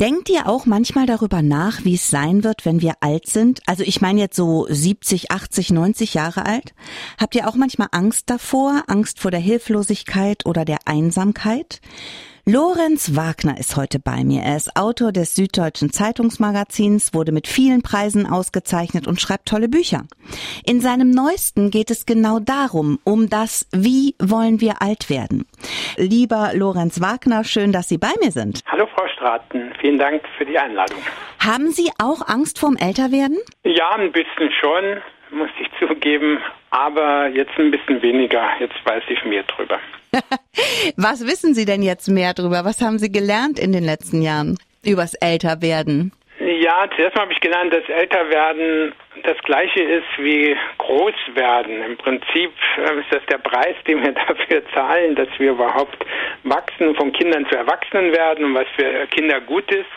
Denkt ihr auch manchmal darüber nach, wie es sein wird, wenn wir alt sind? Also ich meine jetzt so 70, 80, 90 Jahre alt. Habt ihr auch manchmal Angst davor? Angst vor der Hilflosigkeit oder der Einsamkeit? Lorenz Wagner ist heute bei mir. Er ist Autor des Süddeutschen Zeitungsmagazins, wurde mit vielen Preisen ausgezeichnet und schreibt tolle Bücher. In seinem neuesten geht es genau darum, um das, wie wollen wir alt werden. Lieber Lorenz Wagner, schön, dass Sie bei mir sind. Hallo Frau Straten, vielen Dank für die Einladung. Haben Sie auch Angst vorm Älterwerden? Ja, ein bisschen schon, muss ich zugeben, aber jetzt ein bisschen weniger. Jetzt weiß ich mehr drüber. Was wissen Sie denn jetzt mehr drüber? Was haben Sie gelernt in den letzten Jahren übers Älterwerden? Ja, zuerst mal habe ich gelernt, dass Älterwerden das gleiche ist wie Großwerden. Im Prinzip äh, ist das der Preis, den wir dafür zahlen, dass wir überhaupt wachsen, von Kindern zu Erwachsenen werden und was für Kinder gut ist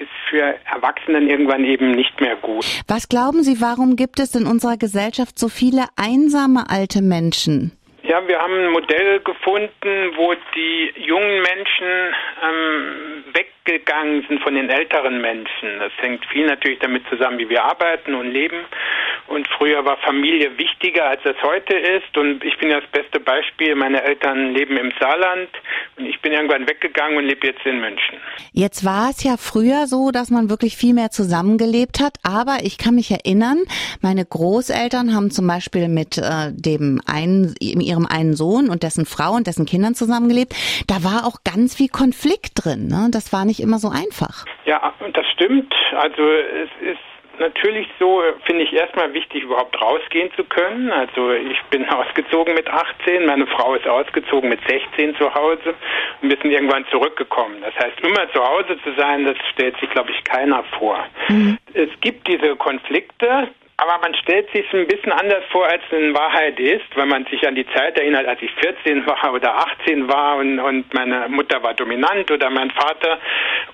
ist für Erwachsenen irgendwann eben nicht mehr gut. Was glauben Sie, warum gibt es in unserer Gesellschaft so viele einsame alte Menschen? Ja, wir haben ein Modell gefunden, wo die jungen Menschen ähm, weggegangen sind von den älteren Menschen. Das hängt viel natürlich damit zusammen, wie wir arbeiten und leben. Und früher war Familie wichtiger, als es heute ist. Und ich bin ja das beste Beispiel. Meine Eltern leben im Saarland und ich bin irgendwann weggegangen und lebe jetzt in München. Jetzt war es ja früher so, dass man wirklich viel mehr zusammengelebt hat. Aber ich kann mich erinnern, meine Großeltern haben zum Beispiel mit äh, dem einen, ihrem einen Sohn und dessen Frau und dessen Kindern zusammengelebt. Da war auch ganz viel Konflikt drin. Ne? Das war nicht immer so einfach. Ja, das stimmt. Also es ist natürlich so, finde ich erstmal wichtig, überhaupt rausgehen zu können. Also ich bin ausgezogen mit 18, meine Frau ist ausgezogen mit 16 zu Hause und wir sind irgendwann zurückgekommen. Das heißt, immer zu Hause zu sein, das stellt sich, glaube ich, keiner vor. Mhm. Es gibt diese Konflikte, aber man stellt sich ein bisschen anders vor, als es in Wahrheit ist, wenn man sich an die Zeit erinnert, als ich 14 war oder 18 war und, und meine Mutter war dominant oder mein Vater.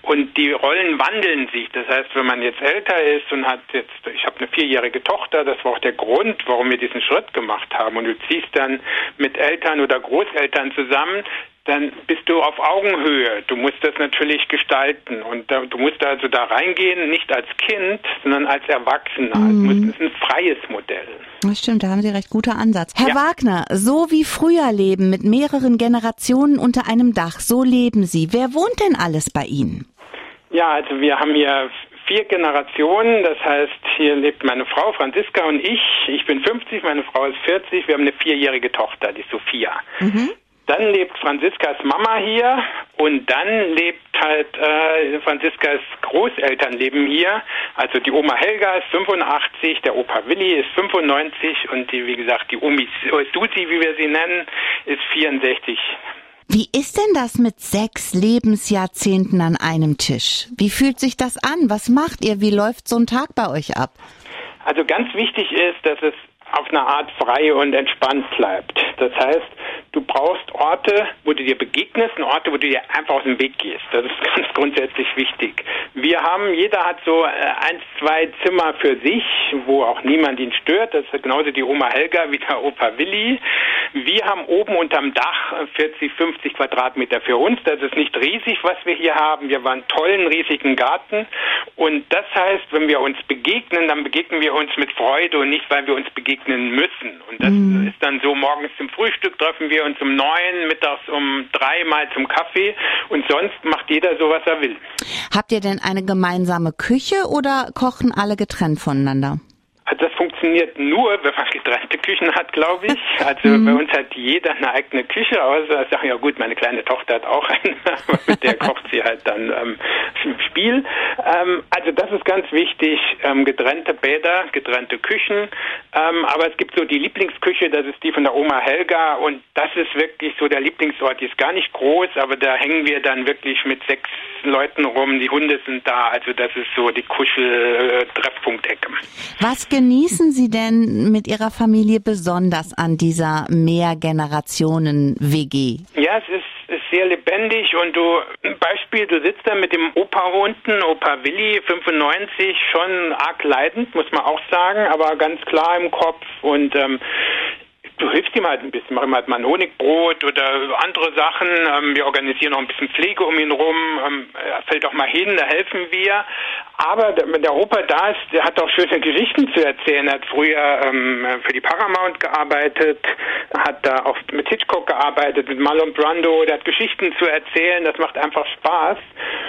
Und die Rollen wandeln sich. Das heißt, wenn man jetzt älter ist und hat jetzt, ich habe eine vierjährige Tochter, das war auch der Grund, warum wir diesen Schritt gemacht haben. Und du ziehst dann mit Eltern oder Großeltern zusammen, dann bist du auf Augenhöhe. Du musst das natürlich gestalten und da, du musst also da reingehen, nicht als Kind, sondern als Erwachsener. Mhm. Es ist ein freies Modell. Das stimmt, da haben Sie recht guter Ansatz. Herr ja. Wagner, so wie früher leben mit mehreren Generationen unter einem Dach, so leben Sie. Wer wohnt denn alles bei Ihnen? Ja, also wir haben hier vier Generationen. Das heißt, hier lebt meine Frau Franziska und ich. Ich bin 50, meine Frau ist 40. Wir haben eine vierjährige Tochter, die Sophia. Mhm. Dann lebt Franziskas Mama hier und dann lebt halt äh, Franziskas Großeltern leben hier. Also die Oma Helga ist 85, der Opa Willi ist 95 und die, wie gesagt, die Omi Susi, wie wir sie nennen, ist 64. Wie ist denn das mit sechs Lebensjahrzehnten an einem Tisch? Wie fühlt sich das an? Was macht ihr? Wie läuft so ein Tag bei euch ab? Also ganz wichtig ist, dass es auf eine Art frei und entspannt bleibt. Das heißt, du brauchst Orte, wo du dir begegnest und Orte, wo du dir einfach aus dem Weg gehst. Das ist ganz grundsätzlich wichtig. Wir haben, jeder hat so äh, ein, zwei Zimmer für sich, wo auch niemand ihn stört. Das ist genauso die Oma Helga wie der Opa Willi. Wir haben oben unterm Dach 40, 50 Quadratmeter für uns. Das ist nicht riesig, was wir hier haben. Wir haben einen tollen, riesigen Garten. Und das heißt, wenn wir uns begegnen, dann begegnen wir uns mit Freude und nicht, weil wir uns begegnen müssen. Und das mhm. ist dann so, morgens zum Frühstück treffen wir uns um neun, mittags um drei mal zum Kaffee und sonst macht jeder so, was er will. Habt ihr denn eine gemeinsame Küche oder kochen alle getrennt voneinander? Also das funktioniert nur, wenn man getrennte Küchen hat, glaube ich. Also mhm. bei uns hat jeder eine eigene Küche, außer sagen, ja gut, meine kleine Tochter hat auch eine, mit der kocht sie halt dann ähm, im Spiel. Ähm, also das ist ganz wichtig, ähm, getrennte Bäder, getrennte Küchen. Ähm, aber es gibt so die Lieblingsküche, das ist die von der Oma Helga und das ist wirklich so der Lieblingsort. Die ist gar nicht groß, aber da hängen wir dann wirklich mit sechs Leuten rum. Die Hunde sind da, also das ist so die Kuschel-Treffpunktecke. Was genießen Sie denn mit Ihrer Familie besonders an dieser Mehrgenerationen-WG? Ja, es ist, ist, sehr lebendig und du, Beispiel, du sitzt da mit dem Opa unten, Opa Willi, 95, schon arg leidend, muss man auch sagen, aber ganz klar im Kopf und ähm, du hilfst ihm halt ein bisschen, mach ihm halt mal ein Honigbrot oder andere Sachen. Ähm, wir organisieren noch ein bisschen Pflege um ihn rum. Ähm, fällt auch mal hin, da helfen wir. Aber wenn der Opa da ist, der hat auch schöne Geschichten zu erzählen. Er hat früher ähm, für die Paramount gearbeitet, hat da auch mit Hitchcock gearbeitet, mit Marlon Brando. Der hat Geschichten zu erzählen. Das macht einfach Spaß.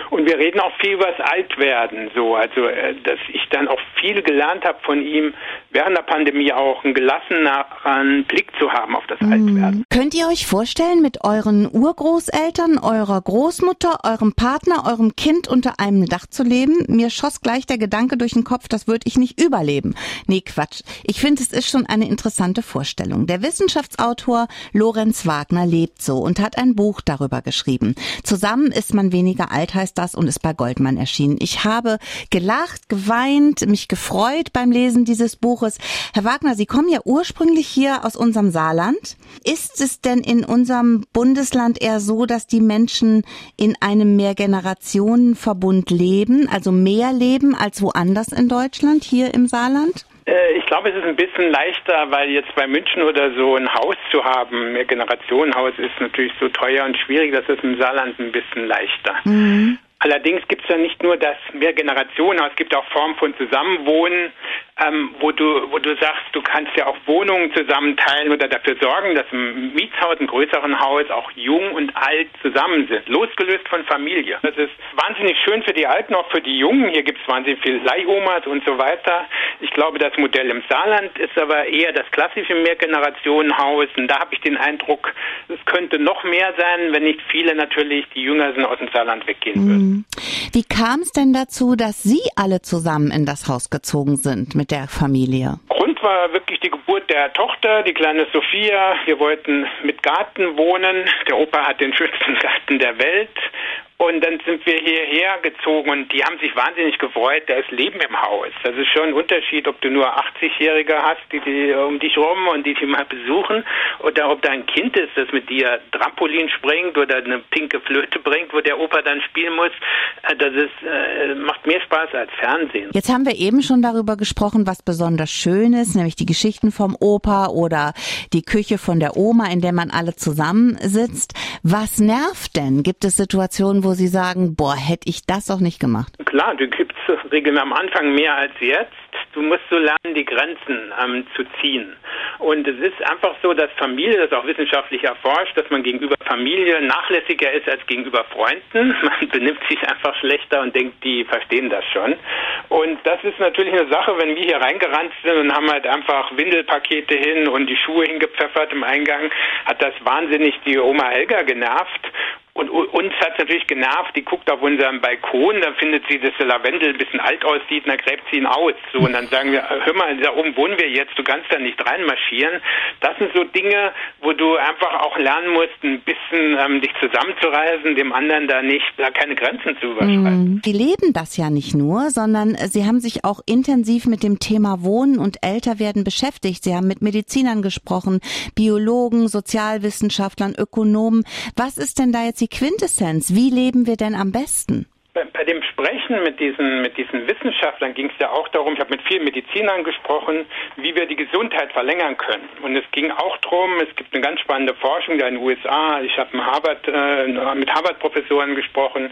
Und wir reden auch viel über das Altwerden. So, also äh, dass ich dann auch viel gelernt habe von ihm während der Pandemie auch einen gelassenen Blick zu haben auf das mhm. Altwerden. Könnt ihr euch vorstellen, mit euren Urgroßeltern, eurer Großmutter, eurem Partner, eurem Kind unter einem Dach zu leben? Mir schoss gleich der Gedanke durch den Kopf, das würde ich nicht überleben. Nee, Quatsch. Ich finde, es ist schon eine interessante Vorstellung. Der Wissenschaftsautor Lorenz Wagner lebt so und hat ein Buch darüber geschrieben. Zusammen ist man weniger alt, heißt das, und ist bei Goldmann erschienen. Ich habe gelacht, geweint, mich gefreut beim Lesen dieses Buches. Herr Wagner, Sie kommen ja ursprünglich hier aus unserem Saarland. Ist es denn in unserem Bundesland eher so, dass die Menschen in einem Mehrgenerationenverbund leben, also mehr leben als woanders in Deutschland, hier im Saarland? Äh, ich glaube, es ist ein bisschen leichter, weil jetzt bei München oder so ein Haus zu haben, ein Generationenhaus ist natürlich so teuer und schwierig, das ist im Saarland ein bisschen leichter. Mhm. Allerdings gibt es ja nicht nur das Mehrgenerationenhaus, es gibt auch Formen von Zusammenwohnen, ähm, wo du wo du sagst, du kannst ja auch Wohnungen zusammenteilen oder dafür sorgen, dass im Mietshaus, im größeren Haus auch jung und alt zusammen sind, losgelöst von Familie. Das ist wahnsinnig schön für die Alten, auch für die Jungen. Hier gibt es wahnsinnig viele Leihomas und so weiter. Ich glaube, das Modell im Saarland ist aber eher das klassische Mehrgenerationenhaus. Und da habe ich den Eindruck, es könnte noch mehr sein, wenn nicht viele natürlich, die jünger sind, aus dem Saarland weggehen würden. Mhm. Wie kam es denn dazu, dass Sie alle zusammen in das Haus gezogen sind mit der Familie? Grund war wirklich die Geburt der Tochter, die kleine Sophia. Wir wollten mit Garten wohnen. Der Opa hat den schönsten Garten der Welt und dann sind wir hierher gezogen und die haben sich wahnsinnig gefreut. Da ist Leben im Haus. Das ist schon ein Unterschied, ob du nur 80-Jährige hast, die, die um dich rum und die dich mal besuchen, oder ob da ein Kind ist, das mit dir Trampolin springt oder eine pinke Flöte bringt, wo der Opa dann spielen muss. Äh, das ist, äh, macht mehr Spaß als Fernsehen. Jetzt haben wir eben schon darüber gesprochen, was besonders schön ist, nämlich die Geschichten vom Opa oder die Küche von der Oma, in der man alle zusammensitzt. Was nervt denn? Gibt es Situationen, wo wo Sie sagen, boah, hätte ich das doch nicht gemacht? Klar, du gibst Regeln am Anfang mehr als jetzt. Du musst so lernen, die Grenzen ähm, zu ziehen. Und es ist einfach so, dass Familie, das auch wissenschaftlich erforscht, dass man gegenüber Familie nachlässiger ist als gegenüber Freunden. Man benimmt sich einfach schlechter und denkt, die verstehen das schon. Und das ist natürlich eine Sache, wenn wir hier reingerannt sind und haben halt einfach Windelpakete hin und die Schuhe hingepfeffert im Eingang, hat das wahnsinnig die Oma Helga genervt. Und uns hat es natürlich genervt, die guckt auf unseren Balkon, dann findet sie, dass der Lavendel ein bisschen alt aussieht und dann gräbt sie ihn aus. So, und dann sagen wir, hör mal, da oben wohnen wir jetzt, du kannst da nicht reinmarschieren. Das sind so Dinge, wo du einfach auch lernen musst, ein bisschen ähm, dich zusammenzureißen, dem anderen da nicht, da keine Grenzen zu überschreiten. Mhm. Die leben das ja nicht nur, sondern sie haben sich auch intensiv mit dem Thema Wohnen und Älterwerden beschäftigt. Sie haben mit Medizinern gesprochen, Biologen, Sozialwissenschaftlern, Ökonomen. Was ist denn da jetzt die Quintessenz? Wie leben wir denn am besten? Bei, bei dem Sprechen mit diesen, mit diesen Wissenschaftlern ging es ja auch darum, ich habe mit vielen Medizinern gesprochen, wie wir die Gesundheit verlängern können. Und es ging auch darum, es gibt eine ganz spannende Forschung da in den USA, ich habe Harvard, äh, mit Harvard-Professoren gesprochen,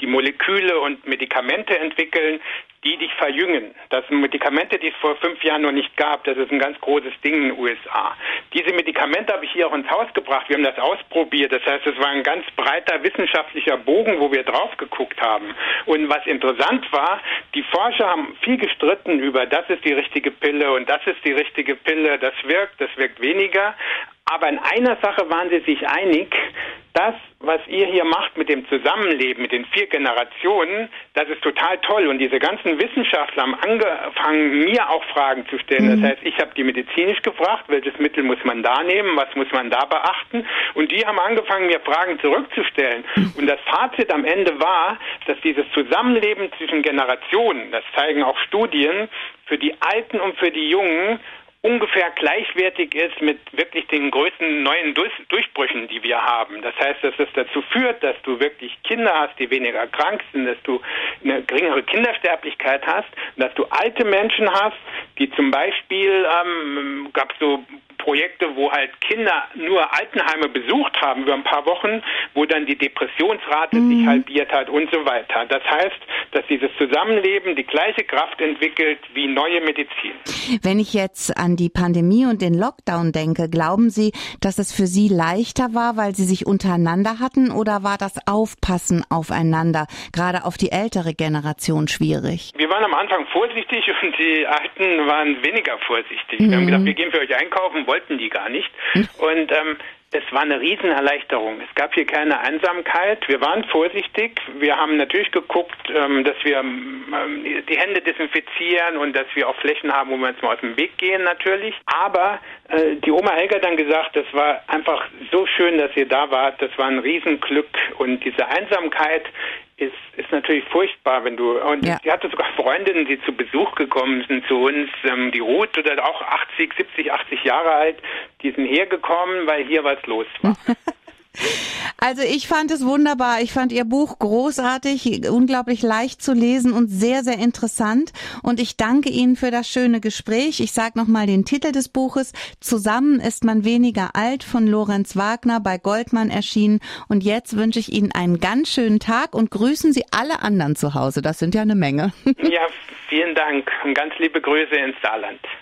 die Moleküle und Medikamente entwickeln, die dich verjüngen. Das sind Medikamente, die es vor fünf Jahren noch nicht gab. Das ist ein ganz großes Ding in den USA. Diese Medikamente habe ich hier auch ins Haus gebracht. Wir haben das ausprobiert. Das heißt, es war ein ganz breiter wissenschaftlicher Bogen, wo wir drauf geguckt haben. Und was interessant war, die Forscher haben viel gestritten über, das ist die richtige Pille und das ist die richtige Pille, das wirkt, das wirkt weniger. Aber in einer Sache waren sie sich einig, das, was ihr hier macht mit dem Zusammenleben, mit den vier Generationen, das ist total toll. Und diese ganzen Wissenschaftler haben angefangen, mir auch Fragen zu stellen. Mhm. Das heißt, ich habe die medizinisch gefragt, welches Mittel muss man da nehmen, was muss man da beachten. Und die haben angefangen, mir Fragen zurückzustellen. Mhm. Und das Fazit am Ende war, dass dieses Zusammenleben zwischen Generationen, das zeigen auch Studien, für die Alten und für die Jungen ungefähr gleichwertig ist mit wirklich den größten neuen Durchbrüchen, die wir haben. Das heißt, dass es dazu führt, dass du wirklich Kinder hast, die weniger krank sind, dass du eine geringere Kindersterblichkeit hast, dass du alte Menschen hast, die zum Beispiel, ähm, gab so Projekte, wo halt Kinder nur Altenheime besucht haben über ein paar Wochen, wo dann die Depressionsrate mhm. sich halbiert hat und so weiter. Das heißt, dass dieses Zusammenleben die gleiche Kraft entwickelt wie neue Medizin. Wenn ich jetzt an die Pandemie und den Lockdown denke, glauben Sie, dass es für Sie leichter war, weil Sie sich untereinander hatten oder war das Aufpassen aufeinander, gerade auf die ältere Generation schwierig? Wir waren am Anfang vorsichtig und die Alten waren weniger vorsichtig. Mhm. Wir haben mhm. gesagt, wir gehen für euch einkaufen, wollten die gar nicht. Mhm. Und ähm, es war eine Riesenerleichterung. Es gab hier keine Einsamkeit. Wir waren vorsichtig. Wir haben natürlich geguckt, ähm, dass wir ähm, die Hände desinfizieren und dass wir auch Flächen haben, wo wir uns mal aus dem Weg gehen natürlich. Aber äh, die Oma Helga hat dann gesagt, das war einfach so schön, dass ihr da wart. Das war ein Riesenglück. Und diese Einsamkeit ist, ist natürlich furchtbar, wenn du, und ja. sie hatte sogar Freundinnen, die zu Besuch gekommen sind zu uns, ähm, die Ruth oder auch 80, 70, 80 Jahre alt, die sind hergekommen, weil hier was los war. Also ich fand es wunderbar. Ich fand Ihr Buch großartig, unglaublich leicht zu lesen und sehr, sehr interessant. Und ich danke Ihnen für das schöne Gespräch. Ich sage nochmal den Titel des Buches. Zusammen ist man weniger alt von Lorenz Wagner bei Goldmann erschienen. Und jetzt wünsche ich Ihnen einen ganz schönen Tag und grüßen Sie alle anderen zu Hause. Das sind ja eine Menge. Ja, vielen Dank und ganz liebe Grüße ins Saarland.